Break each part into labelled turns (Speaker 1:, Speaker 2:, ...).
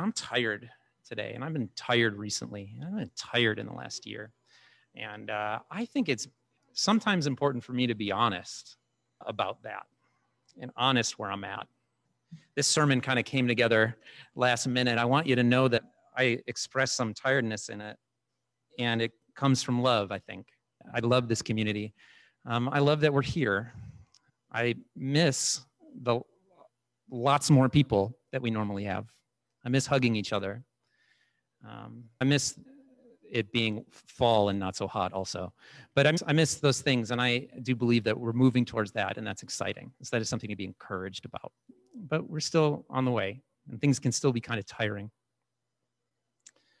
Speaker 1: I'm tired today, and I've been tired recently. I've been tired in the last year. And uh, I think it's sometimes important for me to be honest about that and honest where I'm at. This sermon kind of came together last minute. I want you to know that I express some tiredness in it, and it comes from love, I think. I love this community. Um, I love that we're here. I miss the lots more people that we normally have. I miss hugging each other. Um, I miss it being fall and not so hot also. But I miss, I miss those things, and I do believe that we're moving towards that, and that's exciting. So that is something to be encouraged about. But we're still on the way, and things can still be kind of tiring.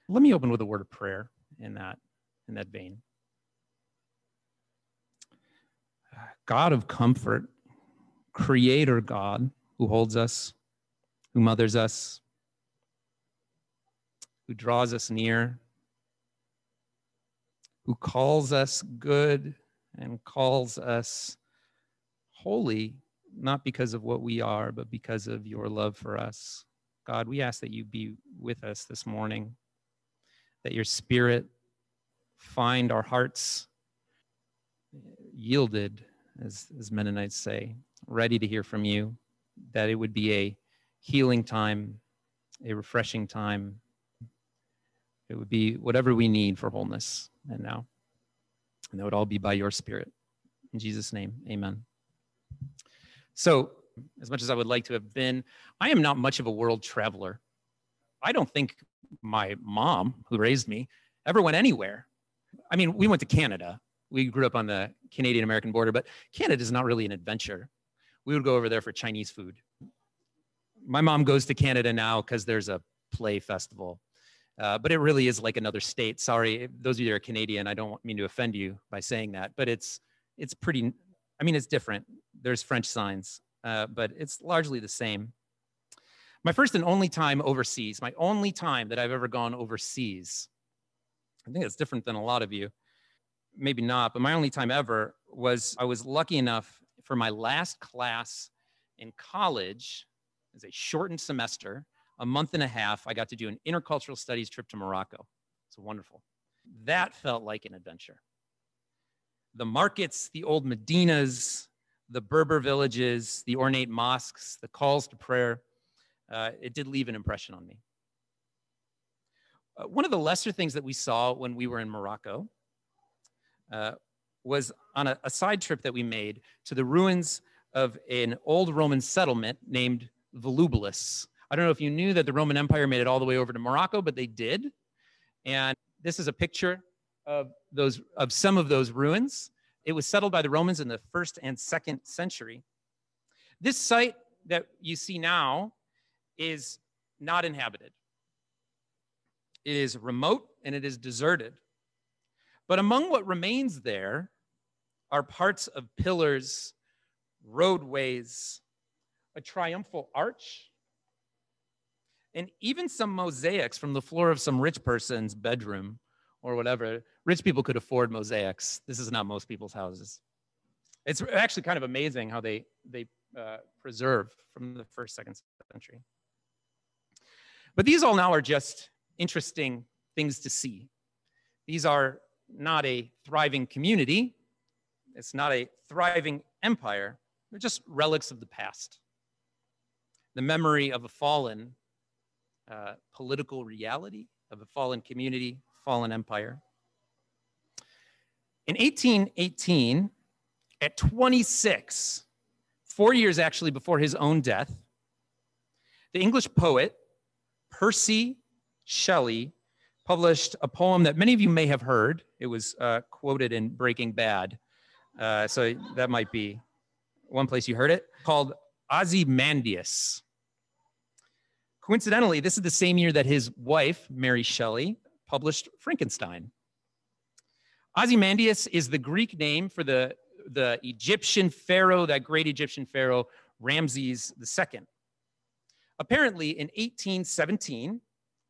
Speaker 1: Let me open with a word of prayer in that in that vein. God of comfort, Creator God, who holds us, who mothers us, who draws us near, who calls us good and calls us holy, not because of what we are, but because of your love for us. God, we ask that you be with us this morning, that your spirit find our hearts yielded, as, as Mennonites say, ready to hear from you, that it would be a healing time, a refreshing time. It would be whatever we need for wholeness and now. And that would all be by your spirit. In Jesus' name, amen. So, as much as I would like to have been, I am not much of a world traveler. I don't think my mom, who raised me, ever went anywhere. I mean, we went to Canada. We grew up on the Canadian American border, but Canada is not really an adventure. We would go over there for Chinese food. My mom goes to Canada now because there's a play festival uh, but it really is like another state. Sorry, those of you that are Canadian, I don't mean to offend you by saying that, but it's it's pretty. I mean, it's different. There's French signs, uh, but it's largely the same. My first and only time overseas, my only time that I've ever gone overseas. I think it's different than a lot of you. Maybe not, but my only time ever was I was lucky enough for my last class in college as a shortened semester a month and a half, I got to do an intercultural studies trip to Morocco. It's wonderful. That felt like an adventure. The markets, the old Medinas, the Berber villages, the ornate mosques, the calls to prayer, uh, it did leave an impression on me. Uh, one of the lesser things that we saw when we were in Morocco uh, was on a, a side trip that we made to the ruins of an old Roman settlement named Volubilis. I don't know if you knew that the Roman Empire made it all the way over to Morocco, but they did. And this is a picture of those of some of those ruins. It was settled by the Romans in the first and second century. This site that you see now is not inhabited. It is remote and it is deserted. But among what remains there are parts of pillars, roadways, a triumphal arch, and even some mosaics from the floor of some rich person's bedroom or whatever. Rich people could afford mosaics. This is not most people's houses. It's actually kind of amazing how they, they uh, preserve from the first, second century. But these all now are just interesting things to see. These are not a thriving community. It's not a thriving empire. They're just relics of the past. The memory of a fallen uh, political reality of a fallen community, fallen empire. In 1818, at 26, four years actually before his own death, the English poet Percy Shelley published a poem that many of you may have heard. It was uh, quoted in Breaking Bad. Uh, so that might be one place you heard it, called Ozymandias. Coincidentally, this is the same year that his wife, Mary Shelley, published Frankenstein. Ozymandias is the Greek name for the, the Egyptian pharaoh, that great Egyptian pharaoh, Ramses II. Apparently, in 1817,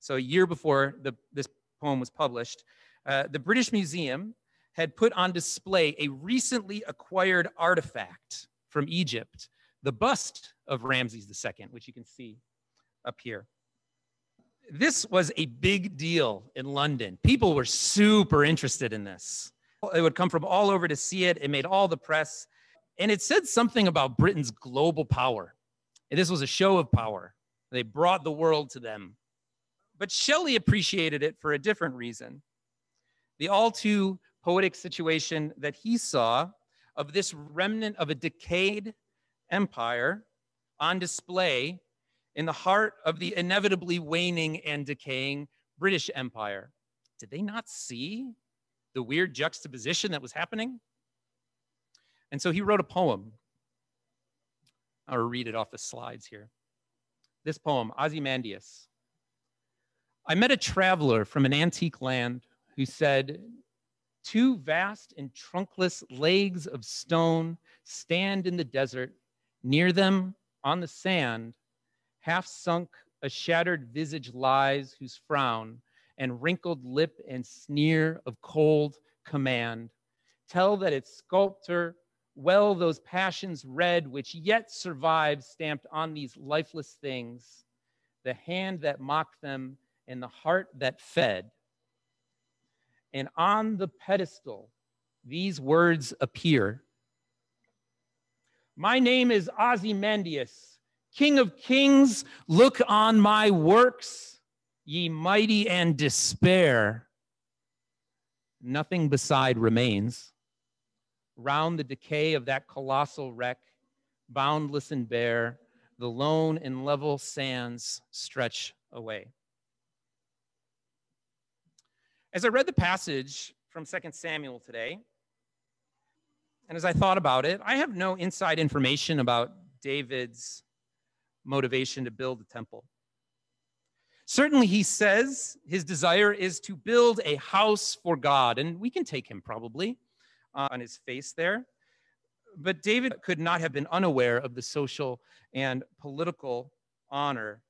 Speaker 1: so a year before the, this poem was published, uh, the British Museum had put on display a recently acquired artifact from Egypt, the bust of Ramses II, which you can see up here. this was a big deal in London. People were super interested in this. They would come from all over to see it. It made all the press. And it said something about Britain's global power. And this was a show of power. They brought the world to them. But Shelley appreciated it for a different reason. The all too poetic situation that he saw of this remnant of a decayed empire on display in the heart of the inevitably waning and decaying British Empire. Did they not see the weird juxtaposition that was happening? And so he wrote a poem. I'll read it off the slides here. This poem, Ozymandias. I met a traveler from an antique land who said, Two vast and trunkless legs of stone stand in the desert. Near them, on the sand, half sunk, a shattered visage lies, whose frown and wrinkled lip and sneer of cold command tell that its sculptor well those passions read which yet survive stamped on these lifeless things, the hand that mocked them and the heart that fed. And on the pedestal, these words appear My name is Ozymandias, King of kings, look on my works, ye mighty and despair. Nothing beside remains. Round the decay of that colossal wreck, boundless and bare, the lone and level sands stretch away. As I read the passage from 2 Samuel today, and as I thought about it, I have no inside information about David's motivation to build a temple. Certainly, he says his desire is to build a house for God, and we can take him probably uh, on his face there. But David could not have been unaware of the social and political honor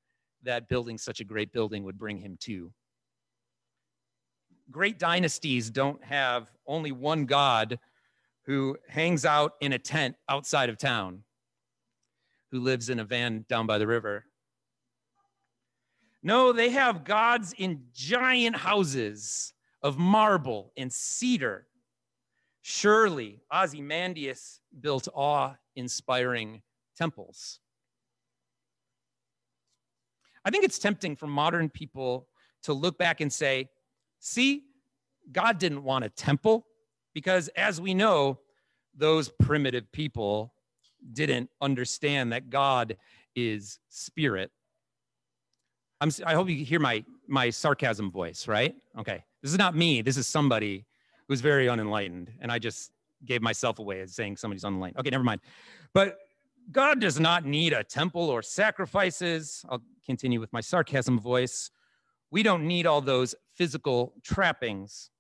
Speaker 1: that building such a great building would bring him to. Great dynasties don't have only one God who hangs out in a tent outside of town who lives in a van down by the river. No, they have gods in giant houses of marble and cedar. Surely Ozymandias built awe inspiring temples. I think it's tempting for modern people to look back and say, see, God didn't want a temple because, as we know, those primitive people didn't understand that God is spirit. I'm, I hope you hear my, my sarcasm voice, right? Okay. This is not me. This is somebody who's very unenlightened. And I just gave myself away as saying somebody's unenlightened. Okay, never mind. But God does not need a temple or sacrifices. I'll continue with my sarcasm voice. We don't need all those physical trappings.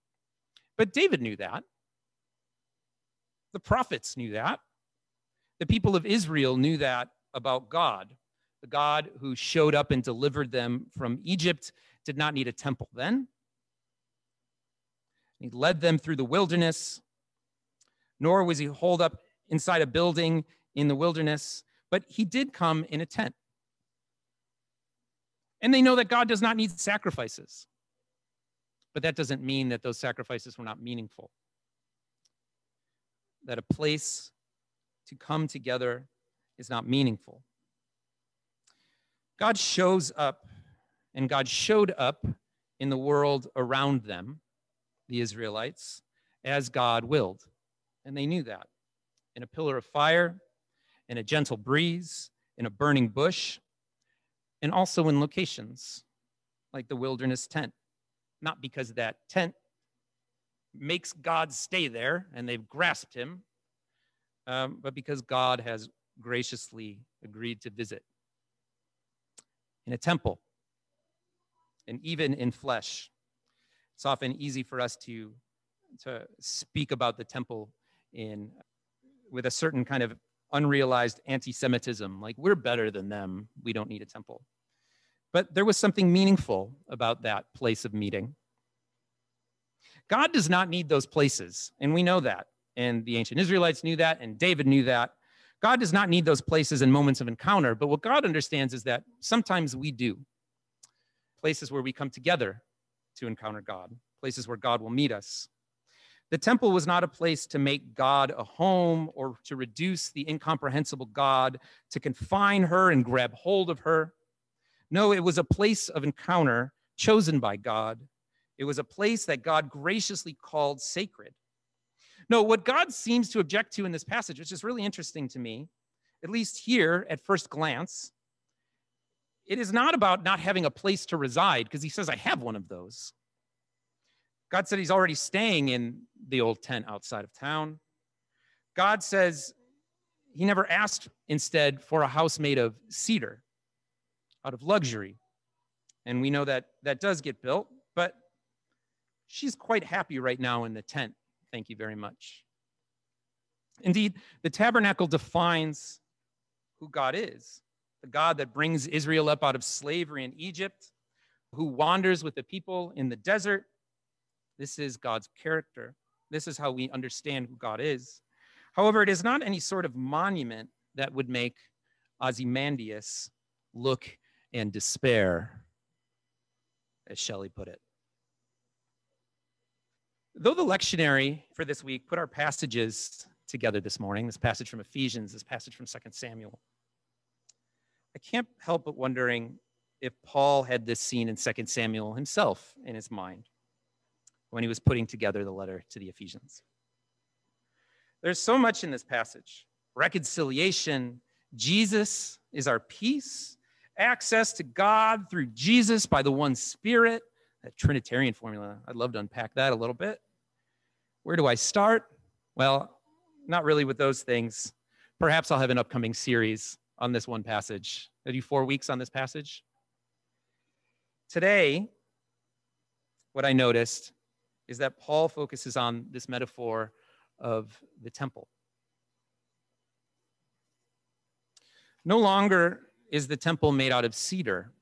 Speaker 1: But David knew that. The prophets knew that. The people of Israel knew that about God. The God who showed up and delivered them from Egypt did not need a temple then. He led them through the wilderness, nor was he holed up inside a building in the wilderness, but he did come in a tent. And they know that God does not need sacrifices. But that doesn't mean that those sacrifices were not meaningful. That a place to come together is not meaningful. God shows up, and God showed up in the world around them, the Israelites, as God willed. And they knew that. In a pillar of fire, in a gentle breeze, in a burning bush, and also in locations like the wilderness tent. Not because that tent makes God stay there and they've grasped him, um, but because God has graciously agreed to visit. In a temple, and even in flesh. It's often easy for us to, to speak about the temple in, with a certain kind of unrealized anti Semitism, like we're better than them, we don't need a temple. But there was something meaningful about that place of meeting. God does not need those places, and we know that and the ancient Israelites knew that, and David knew that. God does not need those places and moments of encounter, but what God understands is that sometimes we do. places where we come together to encounter God, places where God will meet us. The temple was not a place to make God a home or to reduce the incomprehensible God, to confine her and grab hold of her. No, it was a place of encounter chosen by God. It was a place that God graciously called sacred. No, what God seems to object to in this passage, which is really interesting to me, at least here at first glance, it is not about not having a place to reside, because he says, I have one of those. God said he's already staying in the old tent outside of town. God says he never asked instead for a house made of cedar out of luxury. And we know that that does get built, but she's quite happy right now in the tent. Thank you very much. Indeed, the tabernacle defines who God is the God that brings Israel up out of slavery in Egypt, who wanders with the people in the desert, this is God's character. This is how we understand who God is. However, it is not any sort of monument that would make Ozymandias look and despair, as Shelley put it. Though the lectionary for this week put our passages together this morning, this passage from Ephesians, this passage from 2 Samuel, I can't help but wondering if Paul had this scene in 2 Samuel himself in his mind when he was putting together the letter to the Ephesians. There's so much in this passage reconciliation, Jesus is our peace, access to God through Jesus by the one Spirit, that Trinitarian formula. I'd love to unpack that a little bit. Where do I start? Well, not really with those things. Perhaps I'll have an upcoming series on this one passage. I do four weeks on this passage. Today, what I noticed is that Paul focuses on this metaphor of the temple. No longer is the temple made out of cedar,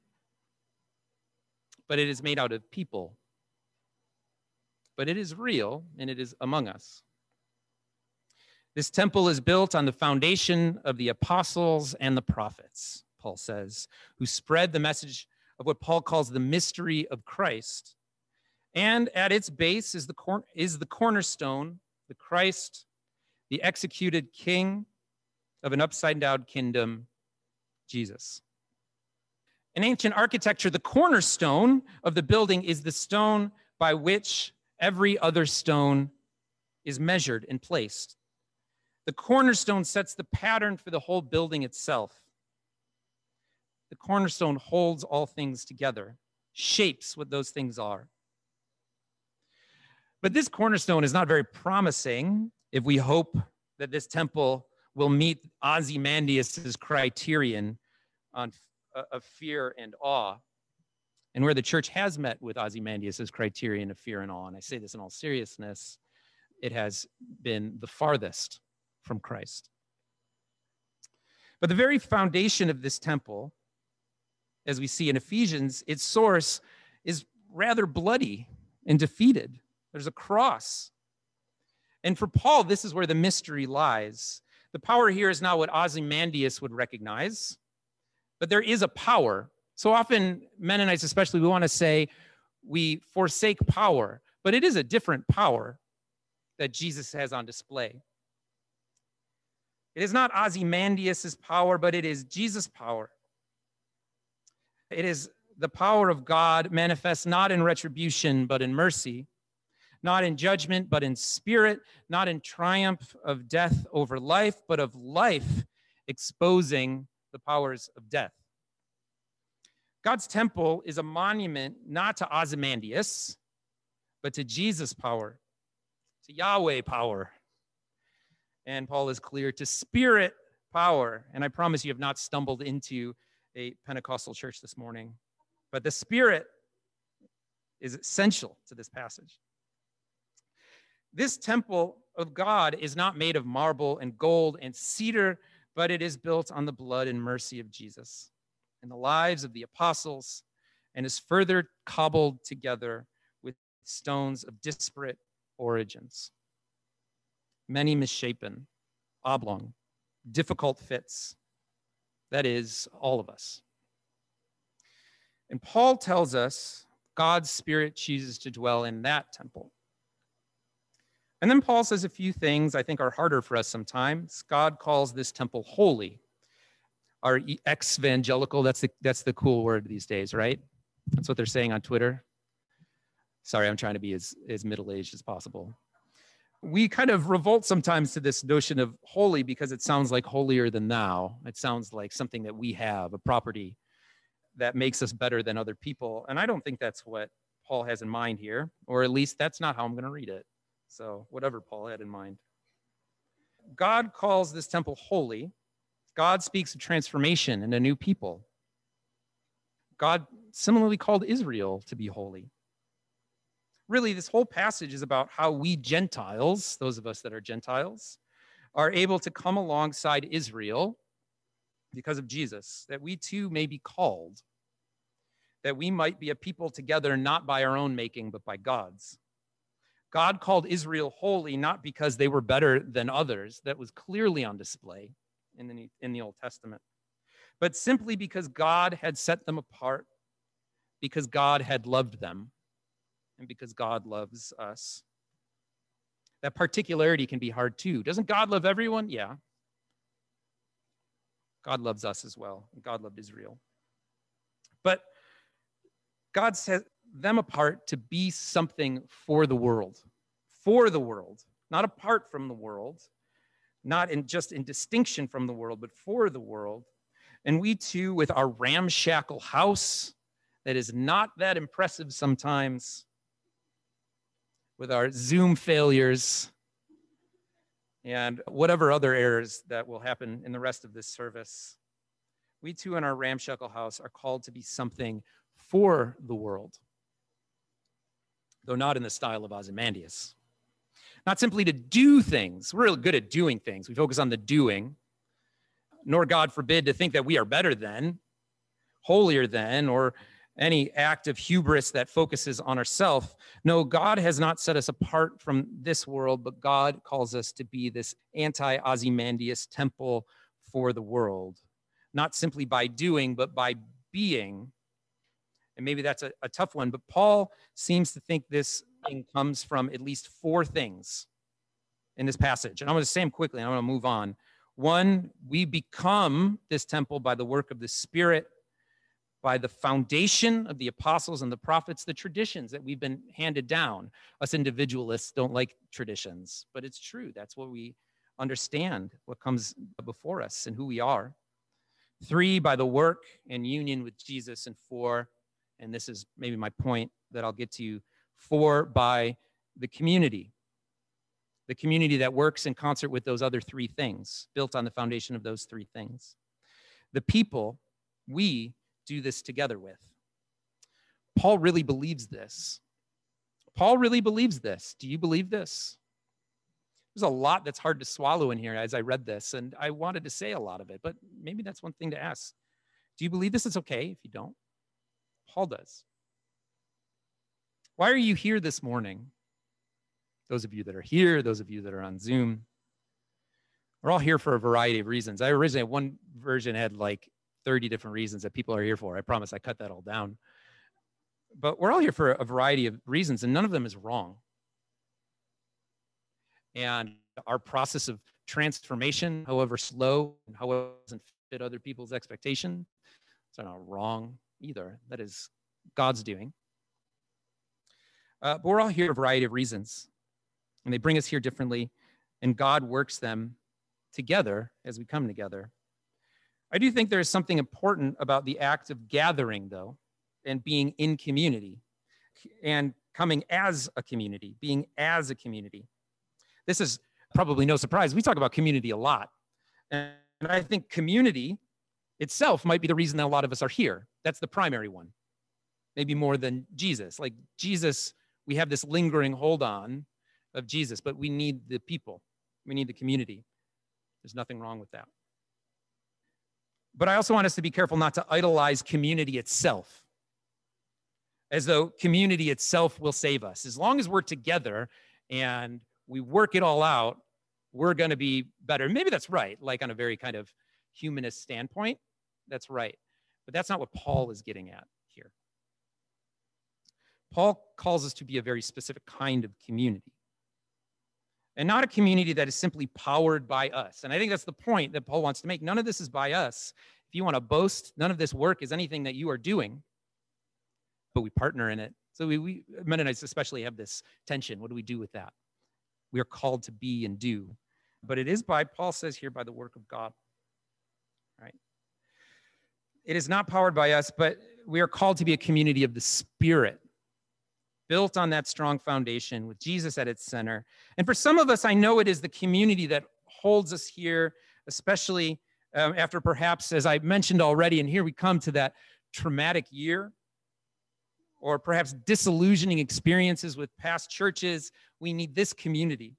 Speaker 1: but it is made out of people. But it is real and it is among us. This temple is built on the foundation of the apostles and the prophets, Paul says, who spread the message of what Paul calls the mystery of Christ and at its base is the, cor- is the cornerstone, the Christ, the executed king of an upside down kingdom, Jesus. In ancient architecture, the cornerstone of the building is the stone by which every other stone is measured and placed. The cornerstone sets the pattern for the whole building itself. The cornerstone holds all things together, shapes what those things are. But this cornerstone is not very promising if we hope that this temple will meet Ozymandias's criterion on, uh, of fear and awe. And where the church has met with Ozymandias's criterion of fear and awe, and I say this in all seriousness, it has been the farthest from Christ. But the very foundation of this temple, as we see in Ephesians, its source is rather bloody and defeated. There's a cross. And for Paul, this is where the mystery lies. The power here is not what Ozymandias would recognize, but there is a power. So often, Mennonites especially, we want to say we forsake power, but it is a different power that Jesus has on display. It is not Ozymandias' power, but it is Jesus' power. It is the power of God manifest not in retribution, but in mercy not in judgment, but in spirit, not in triumph of death over life, but of life exposing the powers of death. God's temple is a monument not to Ozymandias, but to Jesus' power, to Yahweh power. And Paul is clear to spirit power. And I promise you have not stumbled into a Pentecostal church this morning, but the spirit is essential to this passage. This temple of God is not made of marble and gold and cedar, but it is built on the blood and mercy of Jesus and the lives of the apostles, and is further cobbled together with stones of disparate origins. Many misshapen, oblong, difficult fits. That is, all of us. And Paul tells us God's Spirit chooses to dwell in that temple. And then Paul says a few things I think are harder for us sometimes. God calls this temple holy. Our ex evangelical, that's the, that's the cool word these days, right? That's what they're saying on Twitter. Sorry, I'm trying to be as, as middle aged as possible. We kind of revolt sometimes to this notion of holy because it sounds like holier than thou. It sounds like something that we have, a property that makes us better than other people. And I don't think that's what Paul has in mind here, or at least that's not how I'm going to read it. So, whatever Paul had in mind. God calls this temple holy. God speaks of transformation and a new people. God similarly called Israel to be holy. Really, this whole passage is about how we Gentiles, those of us that are Gentiles, are able to come alongside Israel because of Jesus, that we too may be called, that we might be a people together not by our own making, but by God's. God called Israel holy not because they were better than others, that was clearly on display in the, in the Old Testament, but simply because God had set them apart, because God had loved them, and because God loves us. That particularity can be hard too. Doesn't God love everyone? Yeah. God loves us as well. And God loved Israel. But God set them apart to be something for the world, for the world, not apart from the world, not in just in distinction from the world, but for the world. And we too, with our ramshackle house that is not that impressive sometimes, with our Zoom failures, and whatever other errors that will happen in the rest of this service. We too, in our ramshackle house, are called to be something for the world, though not in the style of Ozymandias. Not simply to do things. We're really good at doing things. We focus on the doing, nor, God forbid, to think that we are better than, holier than, or any act of hubris that focuses on ourselves. No, God has not set us apart from this world, but God calls us to be this anti Ozymandias temple for the world, not simply by doing, but by being. And maybe that's a, a tough one, but Paul seems to think this comes from at least four things in this passage. And I'm going to say them quickly, and I'm going to move on. One, we become this temple by the work of the Spirit by the foundation of the apostles and the prophets, the traditions that we've been handed down. Us individualists don't like traditions, but it's true. That's what we understand, what comes before us and who we are. Three, by the work and union with Jesus. And four, and this is maybe my point that I'll get to, four, by the community. The community that works in concert with those other three things, built on the foundation of those three things. The people, we, do this together with. Paul really believes this. Paul really believes this. Do you believe this? There's a lot that's hard to swallow in here as I read this, and I wanted to say a lot of it, but maybe that's one thing to ask. Do you believe this? It's okay if you don't. Paul does. Why are you here this morning? Those of you that are here, those of you that are on Zoom, we're all here for a variety of reasons. I originally, one version had like 30 different reasons that people are here for. I promise I cut that all down. But we're all here for a variety of reasons, and none of them is wrong. And our process of transformation, however slow and however doesn't fit other people's expectation, it's not wrong either. That is God's doing. Uh, but we're all here for a variety of reasons, and they bring us here differently, and God works them together as we come together. I do think there is something important about the act of gathering, though, and being in community and coming as a community, being as a community. This is probably no surprise. We talk about community a lot. And I think community itself might be the reason that a lot of us are here. That's the primary one, maybe more than Jesus. Like Jesus, we have this lingering hold on of Jesus, but we need the people, we need the community. There's nothing wrong with that. But I also want us to be careful not to idolize community itself, as though community itself will save us. As long as we're together and we work it all out, we're going to be better. Maybe that's right, like on a very kind of humanist standpoint. That's right. But that's not what Paul is getting at. Paul calls us to be a very specific kind of community. And not a community that is simply powered by us. And I think that's the point that Paul wants to make. None of this is by us. If you want to boast, none of this work is anything that you are doing, but we partner in it. So we, we Mennonites especially have this tension. What do we do with that? We are called to be and do. But it is by, Paul says here, by the work of God. Right? It is not powered by us, but we are called to be a community of the Spirit built on that strong foundation with Jesus at its center. And for some of us, I know it is the community that holds us here, especially um, after perhaps, as I mentioned already, and here we come to that traumatic year, or perhaps disillusioning experiences with past churches. We need this community.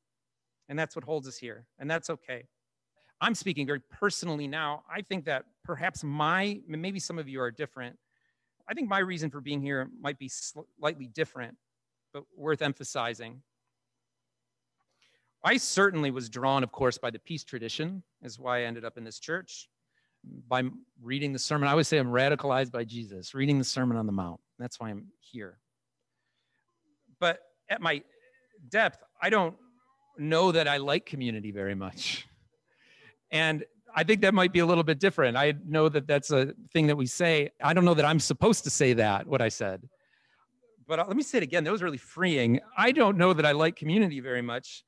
Speaker 1: And that's what holds us here. And that's okay. I'm speaking very personally now. I think that perhaps my, maybe some of you are different, I think my reason for being here might be slightly different, but worth emphasizing. I certainly was drawn, of course, by the peace tradition, is why I ended up in this church. By reading the sermon, I always say I'm radicalized by Jesus, reading the Sermon on the Mount. That's why I'm here. But at my depth, I don't know that I like community very much. And I think that might be a little bit different. I know that that's a thing that we say. I don't know that I'm supposed to say that, what I said. But uh, let me say it again. That was really freeing. I don't know that I like community very much.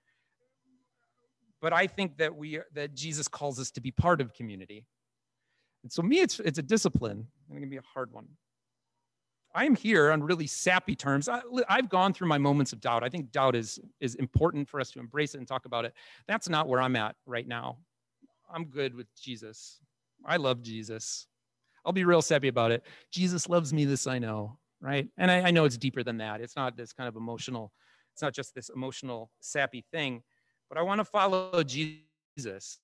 Speaker 1: But I think that we that Jesus calls us to be part of community. And so me, it's it's a discipline. And it can be a hard one. I am here on really sappy terms. I, have gone through my moments of doubt. I think doubt is is important for us to embrace it and talk about it. That's not where I'm at right now. I'm good with Jesus. I love Jesus. I'll be real sappy about it. Jesus loves me, this I know, right? And I, I know it's deeper than that. It's not this kind of emotional, it's not just this emotional, sappy thing, but I want to follow Jesus.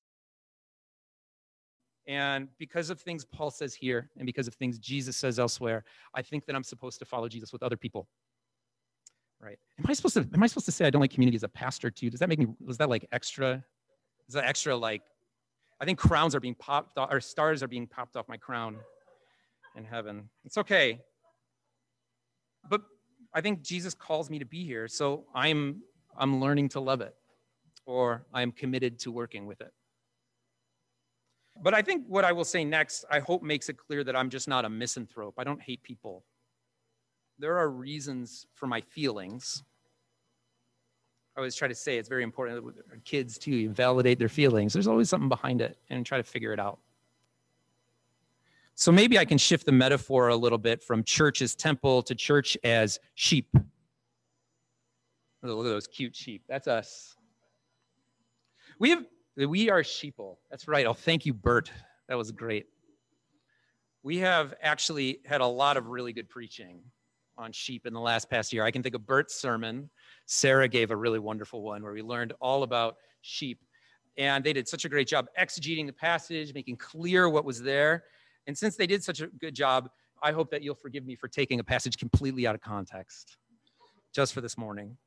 Speaker 1: And because of things Paul says here, and because of things Jesus says elsewhere, I think that I'm supposed to follow Jesus with other people. Right? Am I supposed to? Am I supposed to say I don't like community as a pastor too? Does that make me? Was that like extra? Is that extra like I think crowns are being popped off, or stars are being popped off my crown in heaven. It's okay. But I think Jesus calls me to be here, so I'm I'm learning to love it, or I'm committed to working with it. But I think what I will say next, I hope makes it clear that I'm just not a misanthrope. I don't hate people. There are reasons for my feelings, I always try to say it's very important with kids too. You validate their feelings. There's always something behind it and try to figure it out. So maybe I can shift the metaphor a little bit from church as temple to church as sheep. Look at those cute sheep. That's us. We have we are sheeple. That's right. Oh, thank you, Bert. That was great. We have actually had a lot of really good preaching on sheep in the last past year. I can think of Bert's sermon Sarah gave a really wonderful one where we learned all about sheep. And they did such a great job exegeting the passage, making clear what was there. And since they did such a good job, I hope that you'll forgive me for taking a passage completely out of context just for this morning.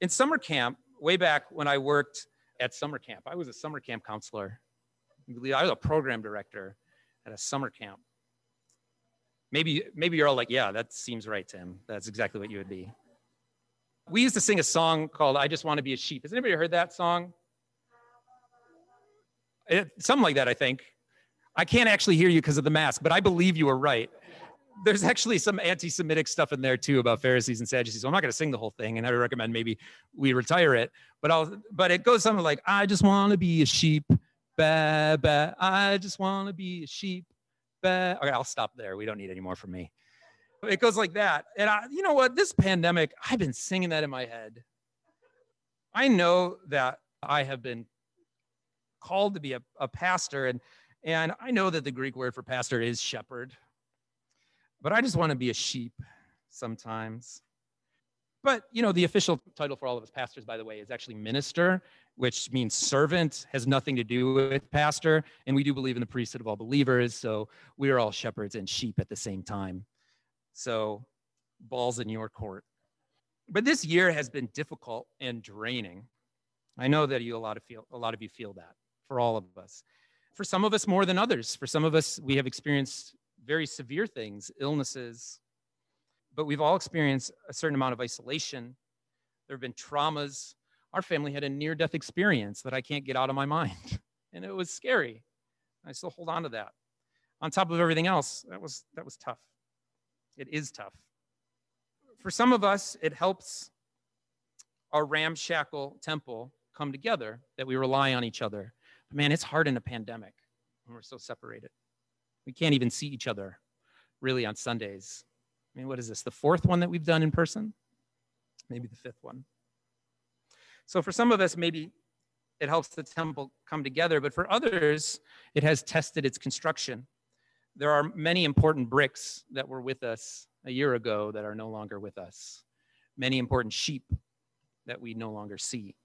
Speaker 1: In summer camp, way back when I worked at summer camp, I was a summer camp counselor. I was a program director at a summer camp. Maybe, maybe you're all like, yeah, that seems right, Tim. That's exactly what you would be. We used to sing a song called I Just Want to Be a Sheep. Has anybody heard that song? It, something like that, I think. I can't actually hear you because of the mask, but I believe you were right. There's actually some anti Semitic stuff in there too about Pharisees and Sadducees. So I'm not going to sing the whole thing, and I would recommend maybe we retire it. But I'll, but it goes something like, I just want to be a sheep, ba, ba. I just want to be a sheep, ba. Okay, I'll stop there. We don't need any more from me. It goes like that. And I, you know what? This pandemic, I've been singing that in my head. I know that I have been called to be a, a pastor, and, and I know that the Greek word for pastor is shepherd, but I just want to be a sheep sometimes. But, you know, the official title for all of us pastors, by the way, is actually minister, which means servant, has nothing to do with pastor. And we do believe in the priesthood of all believers. So we are all shepherds and sheep at the same time. So, balls in your court. But this year has been difficult and draining. I know that you a lot of feel a lot of you feel that for all of us. For some of us more than others. For some of us we have experienced very severe things, illnesses. but we've all experienced a certain amount of isolation. There have been traumas. Our family had a near death experience that I can't get out of my mind, and it was scary. I still hold on to that. On top of everything else, that was, that was tough. It is tough. For some of us, it helps our ramshackle temple come together, that we rely on each other. But man, it's hard in a pandemic when we're so separated. We can't even see each other really on Sundays. I mean, what is this? The fourth one that we've done in person? Maybe the fifth one. So for some of us, maybe it helps the temple come together, but for others, it has tested its construction. There are many important bricks that were with us a year ago that are no longer with us, many important sheep that we no longer see.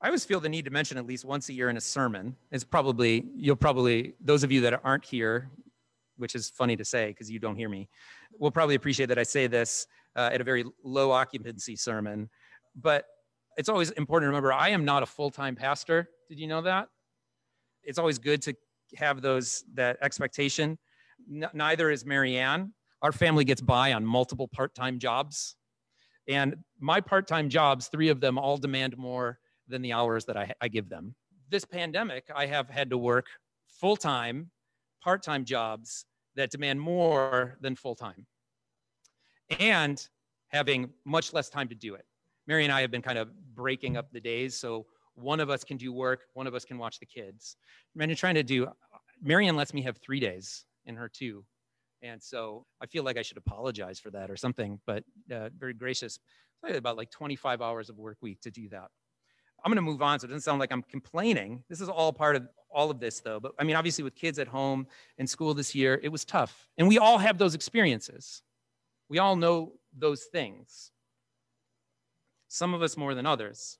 Speaker 1: I always feel the need to mention at least once a year in a sermon. Is probably, you'll probably, those of you that aren't here, which is funny to say because you don't hear me, will probably appreciate that I say this uh, at a very low occupancy sermon. But it's always important to remember I am not a full time pastor. Did you know that? It's always good to have those that expectation. N- neither is Marianne. Our family gets by on multiple part time jobs. And my part time jobs, three of them, all demand more than the hours that I, I give them. This pandemic, I have had to work full time, part time jobs that demand more than full time and having much less time to do it. Mary and I have been kind of breaking up the days. So one of us can do work, one of us can watch the kids. And you're trying to do, Marianne lets me have three days in her too. And so I feel like I should apologize for that or something, but uh, very gracious. About like 25 hours of work week to do that. I'm going to move on so it doesn't sound like I'm complaining. This is all part of all of this, though. But I mean, obviously, with kids at home and school this year, it was tough. And we all have those experiences. We all know those things some of us more than others.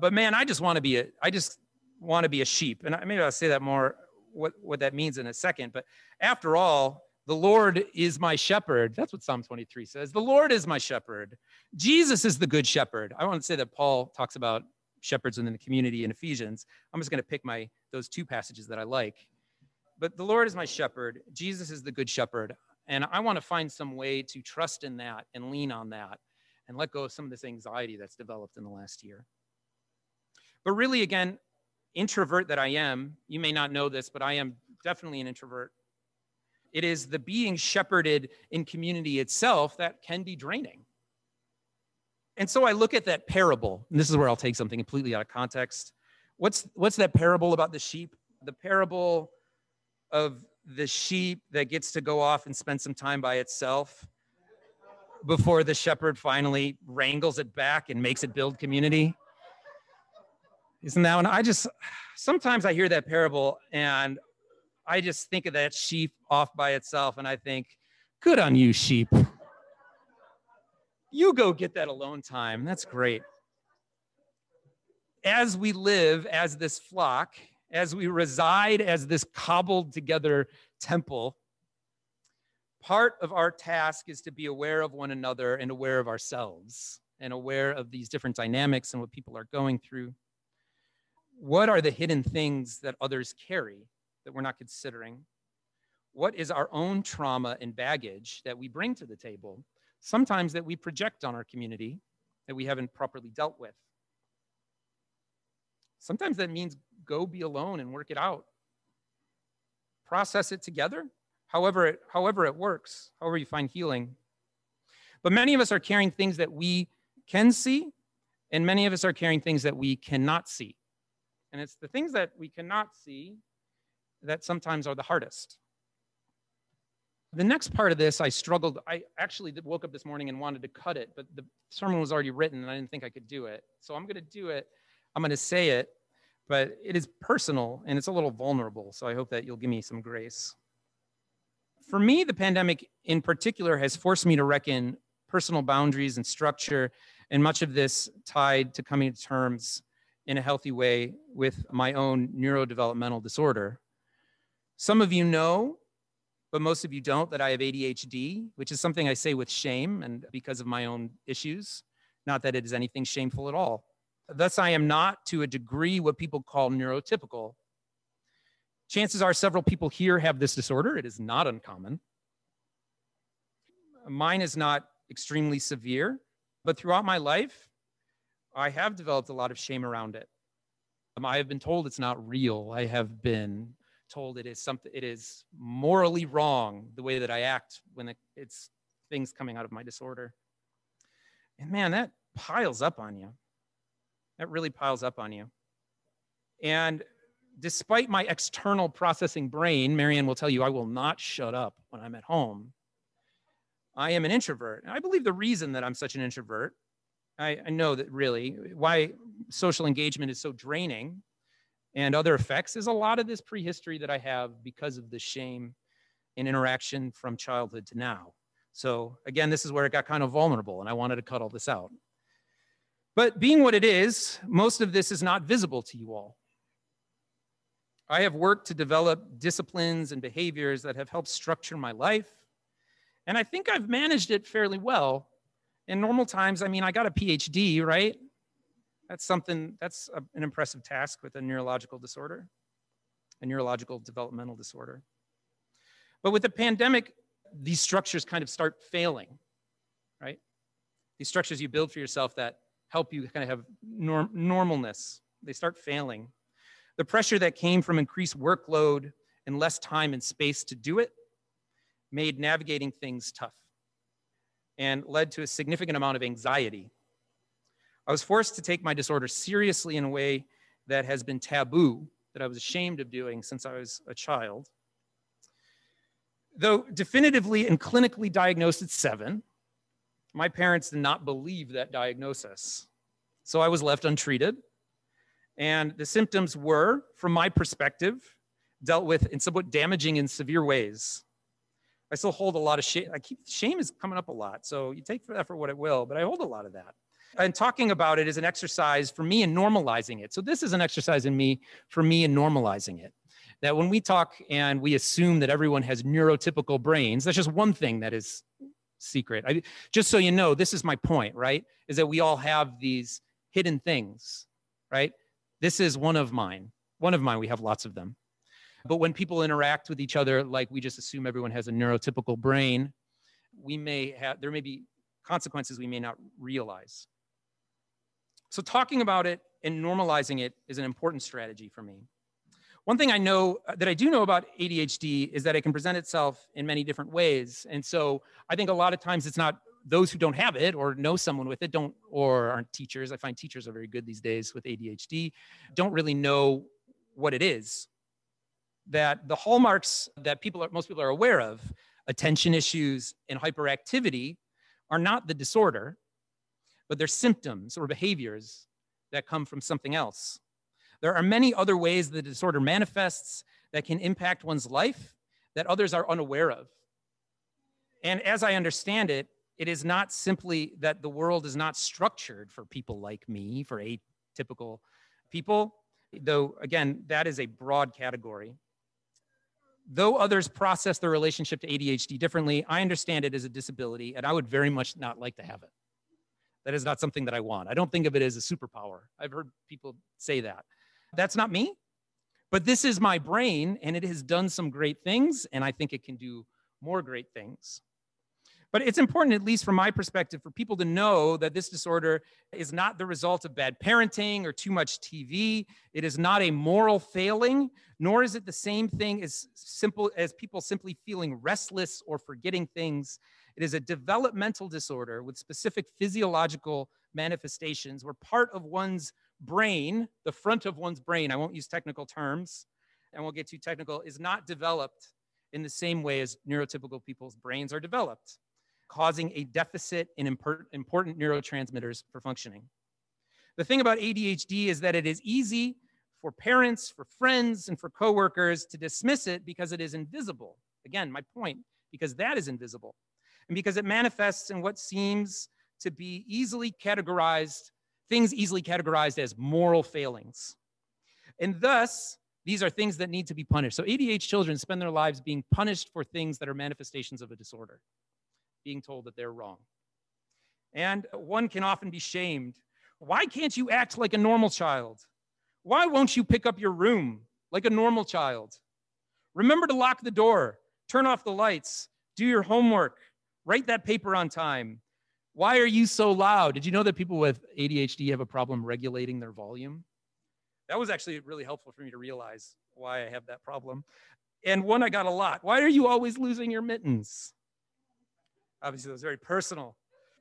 Speaker 1: But man, I just want to be a, I just want to be a sheep. And maybe I'll say that more, what, what that means in a second. But after all, the Lord is my shepherd. That's what Psalm 23 says. The Lord is my shepherd. Jesus is the good shepherd. I want to say that Paul talks about shepherds within the community in Ephesians. I'm just going to pick my those two passages that I like. But the Lord is my shepherd. Jesus is the good shepherd. And I want to find some way to trust in that and lean on that and let go of some of this anxiety that's developed in the last year. But really, again, introvert that I am, you may not know this, but I am definitely an introvert. It is the being shepherded in community itself that can be draining. And so I look at that parable, and this is where I'll take something completely out of context. What's, what's that parable about the sheep? The parable of the sheep that gets to go off and spend some time by itself before the shepherd finally wrangles it back and makes it build community. Isn't that one? I just sometimes I hear that parable and I just think of that sheep off by itself and I think, good on you, sheep. You go get that alone time. That's great. As we live as this flock, as we reside as this cobbled together temple, part of our task is to be aware of one another and aware of ourselves and aware of these different dynamics and what people are going through. What are the hidden things that others carry that we're not considering? What is our own trauma and baggage that we bring to the table, sometimes that we project on our community that we haven't properly dealt with? Sometimes that means go be alone and work it out. Process it together however it, however it works, however you find healing. But many of us are carrying things that we can see, and many of us are carrying things that we cannot see. And it's the things that we cannot see that sometimes are the hardest. The next part of this, I struggled. I actually woke up this morning and wanted to cut it, but the sermon was already written and I didn't think I could do it. So I'm going to do it. I'm going to say it, but it is personal and it's a little vulnerable. So I hope that you'll give me some grace for me, the pandemic in particular has forced me to reckon personal boundaries and structure, and much of this tied to coming to terms in a healthy way with my own neurodevelopmental disorder. Some of you know, but most of you don't, that I have ADHD, which is something I say with shame and because of my own issues. Not that it is anything shameful at all. Thus, I am not to a degree what people call neurotypical, Chances are several people here have this disorder. It is not uncommon. Mine is not extremely severe, but throughout my life, I have developed a lot of shame around it. Um, I have been told it's not real. I have been told it is something, it is morally wrong the way that I act when it's things coming out of my disorder. And man, that piles up on you. That really piles up on you. And despite my external processing brain, Marianne will tell you I will not shut up when I'm at home. I am an introvert. And I believe the reason that I'm such an introvert, I, I know that really why social engagement is so draining and other effects is a lot of this prehistory that I have because of the shame and interaction from childhood to now. So again, this is where it got kind of vulnerable and I wanted to cut all this out. But being what it is, most of this is not visible to you all. I have worked to develop disciplines and behaviors that have helped structure my life. And I think I've managed it fairly well. In normal times, I mean, I got a PhD, right? That's something, that's a, an impressive task with a neurological disorder, a neurological developmental disorder. But with the pandemic, these structures kind of start failing, right? These structures you build for yourself that help you kind of have norm, normalness, they start failing. The pressure that came from increased workload and less time and space to do it made navigating things tough and led to a significant amount of anxiety. I was forced to take my disorder seriously in a way that has been taboo, that I was ashamed of doing since I was a child. Though definitively and clinically diagnosed at seven, my parents did not believe that diagnosis. So I was left untreated and the symptoms were, from my perspective, dealt with in somewhat damaging and severe ways. I still hold a lot of shame. I keep shame is coming up a lot. So you take that for what it will, but I hold a lot of that. And talking about it is an exercise for me in normalizing it. So this is an exercise in me for me in normalizing it. That when we talk and we assume that everyone has neurotypical brains, that's just one thing that is secret. I, just so you know, this is my point, right? Is that we all have these hidden things, right? This is one of mine. One of mine, we have lots of them. But when people interact with each other, like we just assume everyone has a neurotypical brain, we may have, there may be consequences we may not realize. So, talking about it and normalizing it is an important strategy for me. One thing I know uh, that I do know about ADHD is that it can present itself in many different ways. And so I think a lot of times it's not those who don't have it or know someone with it don't or aren't teachers i find teachers are very good these days with adhd don't really know what it is that the hallmarks that people are, most people are aware of attention issues and hyperactivity are not the disorder but they're symptoms or behaviors that come from something else there are many other ways the disorder manifests that can impact one's life that others are unaware of and as i understand it it is not simply that the world is not structured for people like me, for atypical people, though, again, that is a broad category. Though others process their relationship to ADHD differently, I understand it as a disability, and I would very much not like to have it. That is not something that I want. I don't think of it as a superpower. I've heard people say that. That's not me, but this is my brain, and it has done some great things, and I think it can do more great things. But it's important, at least from my perspective, for people to know that this disorder is not the result of bad parenting or too much TV. It is not a moral failing, nor is it the same thing as simple as people simply feeling restless or forgetting things. It is a developmental disorder with specific physiological manifestations where part of one's brain, the front of one's brain, I won't use technical terms, and we'll get too technical, is not developed in the same way as neurotypical people's brains are developed causing a deficit in important neurotransmitters for functioning. The thing about ADHD is that it is easy for parents, for friends, and for coworkers to dismiss it because it is invisible. Again, my point, because that is invisible. And because it manifests in what seems to be easily categorized, things easily categorized as moral failings. And thus, these are things that need to be punished. So ADHD children spend their lives being punished for things that are manifestations of a disorder being told that they're wrong. And one can often be shamed. Why can't you act like a normal child? Why won't you pick up your room like a normal child? Remember to lock the door, turn off the lights, do your homework, Write that paper on time. Why are you so loud? Did you know that people with ADHD have a problem regulating their volume? That was actually really helpful for me to realize why I have that problem. And one I got a lot. Why are you always losing your mittens? Obviously, it was very personal.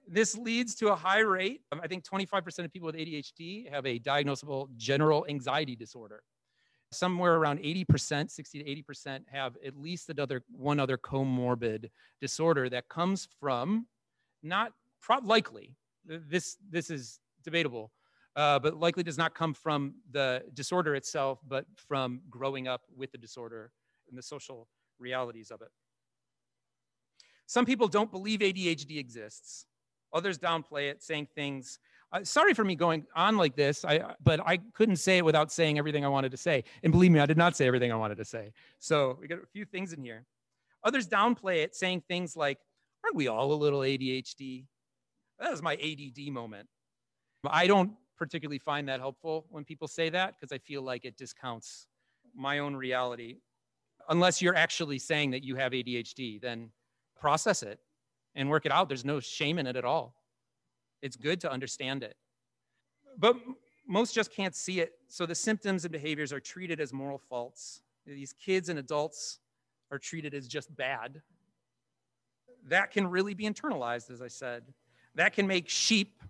Speaker 1: This leads to a high rate. I think 25% of people with ADHD have a diagnosable general anxiety disorder. Somewhere around 80%, 60 to 80% have at least another one other comorbid disorder that comes from not pro- likely. This this is debatable, uh, but likely does not come from the disorder itself, but from growing up with the disorder and the social realities of it. Some people don't believe ADHD exists. Others downplay it, saying things. Uh, sorry for me going on like this, I, but I couldn't say it without saying everything I wanted to say. And believe me, I did not say everything I wanted to say. So we got a few things in here. Others downplay it, saying things like, Aren't we all a little ADHD? That was my ADD moment. I don't particularly find that helpful when people say that because I feel like it discounts my own reality. Unless you're actually saying that you have ADHD, then process it and work it out. There's no shame in it at all. It's good to understand it. But most just can't see it. So the symptoms and behaviors are treated as moral faults. These kids and adults are treated as just bad. That can really be internalized, as I said. That can make sheep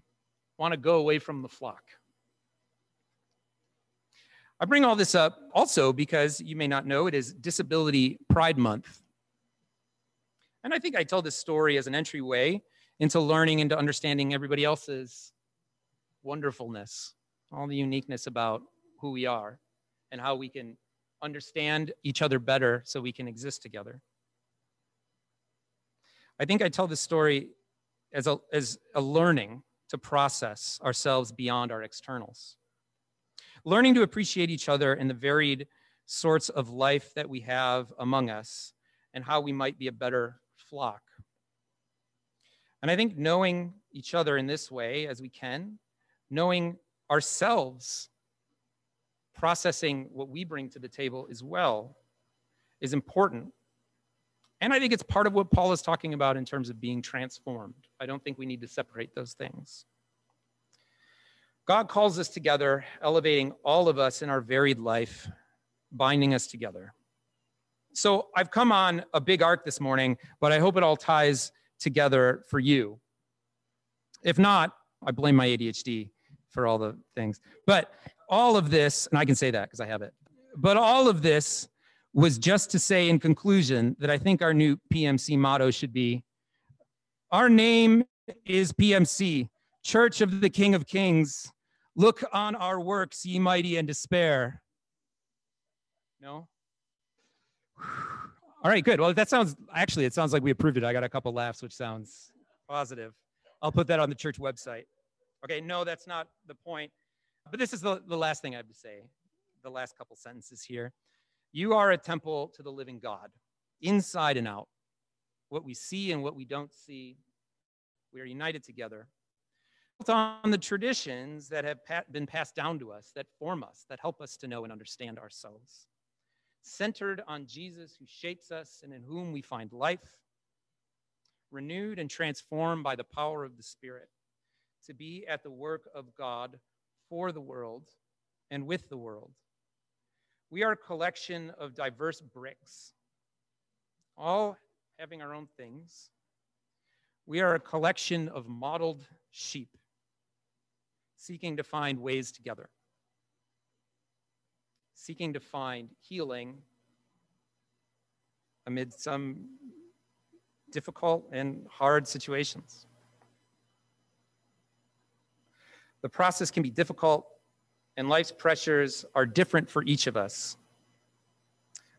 Speaker 1: want to go away from the flock. I bring all this up also because you may not know it is Disability Pride Month. And I think I tell this story as an entryway into learning and to understanding everybody else's wonderfulness, all the uniqueness about who we are and how we can understand each other better so we can exist together. I think I tell this story as a, as a learning to process ourselves beyond our externals. Learning to appreciate each other in the varied sorts of life that we have among us and how we might be a better flock. And I think knowing each other in this way as we can, knowing ourselves, processing what we bring to the table as well, is important. And I think it's part of what Paul is talking about in terms of being transformed. I don't think we need to separate those things. God calls us together, elevating all of us in our varied life, binding us together. So I've come on a big arc this morning, but I hope it all ties together for you. If not, I blame my ADHD for all the things. But all of this, and I can say that because I have it, but all of this was just to say in conclusion that I think our new PMC motto should be Our name is PMC, Church of the King of Kings. Look on our works, ye mighty, and despair. No? All right, good. Well, that sounds actually, it sounds like we approved it. I got a couple laughs, which sounds positive. I'll put that on the church website. Okay, no, that's not the point. But this is the, the last thing I have to say, the last couple sentences here. You are a temple to the living God, inside and out. What we see and what we don't see, we are united together. Built on the traditions that have been passed down to us, that form us, that help us to know and understand ourselves centered on Jesus who shapes us and in whom we find life, renewed and transformed by the power of the Spirit to be at the work of God for the world and with the world. We are a collection of diverse bricks, all having our own things. We are a collection of modeled sheep seeking to find ways together seeking to find healing amid some difficult and hard situations. The process can be difficult, and life's pressures are different for each of us.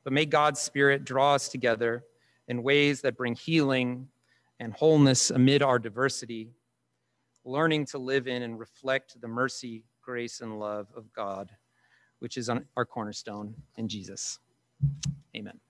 Speaker 1: But may God's Spirit draw us together in ways that bring healing and wholeness amid our diversity, learning to live in and reflect the mercy, grace, and love of God which is on our cornerstone in Jesus. Amen.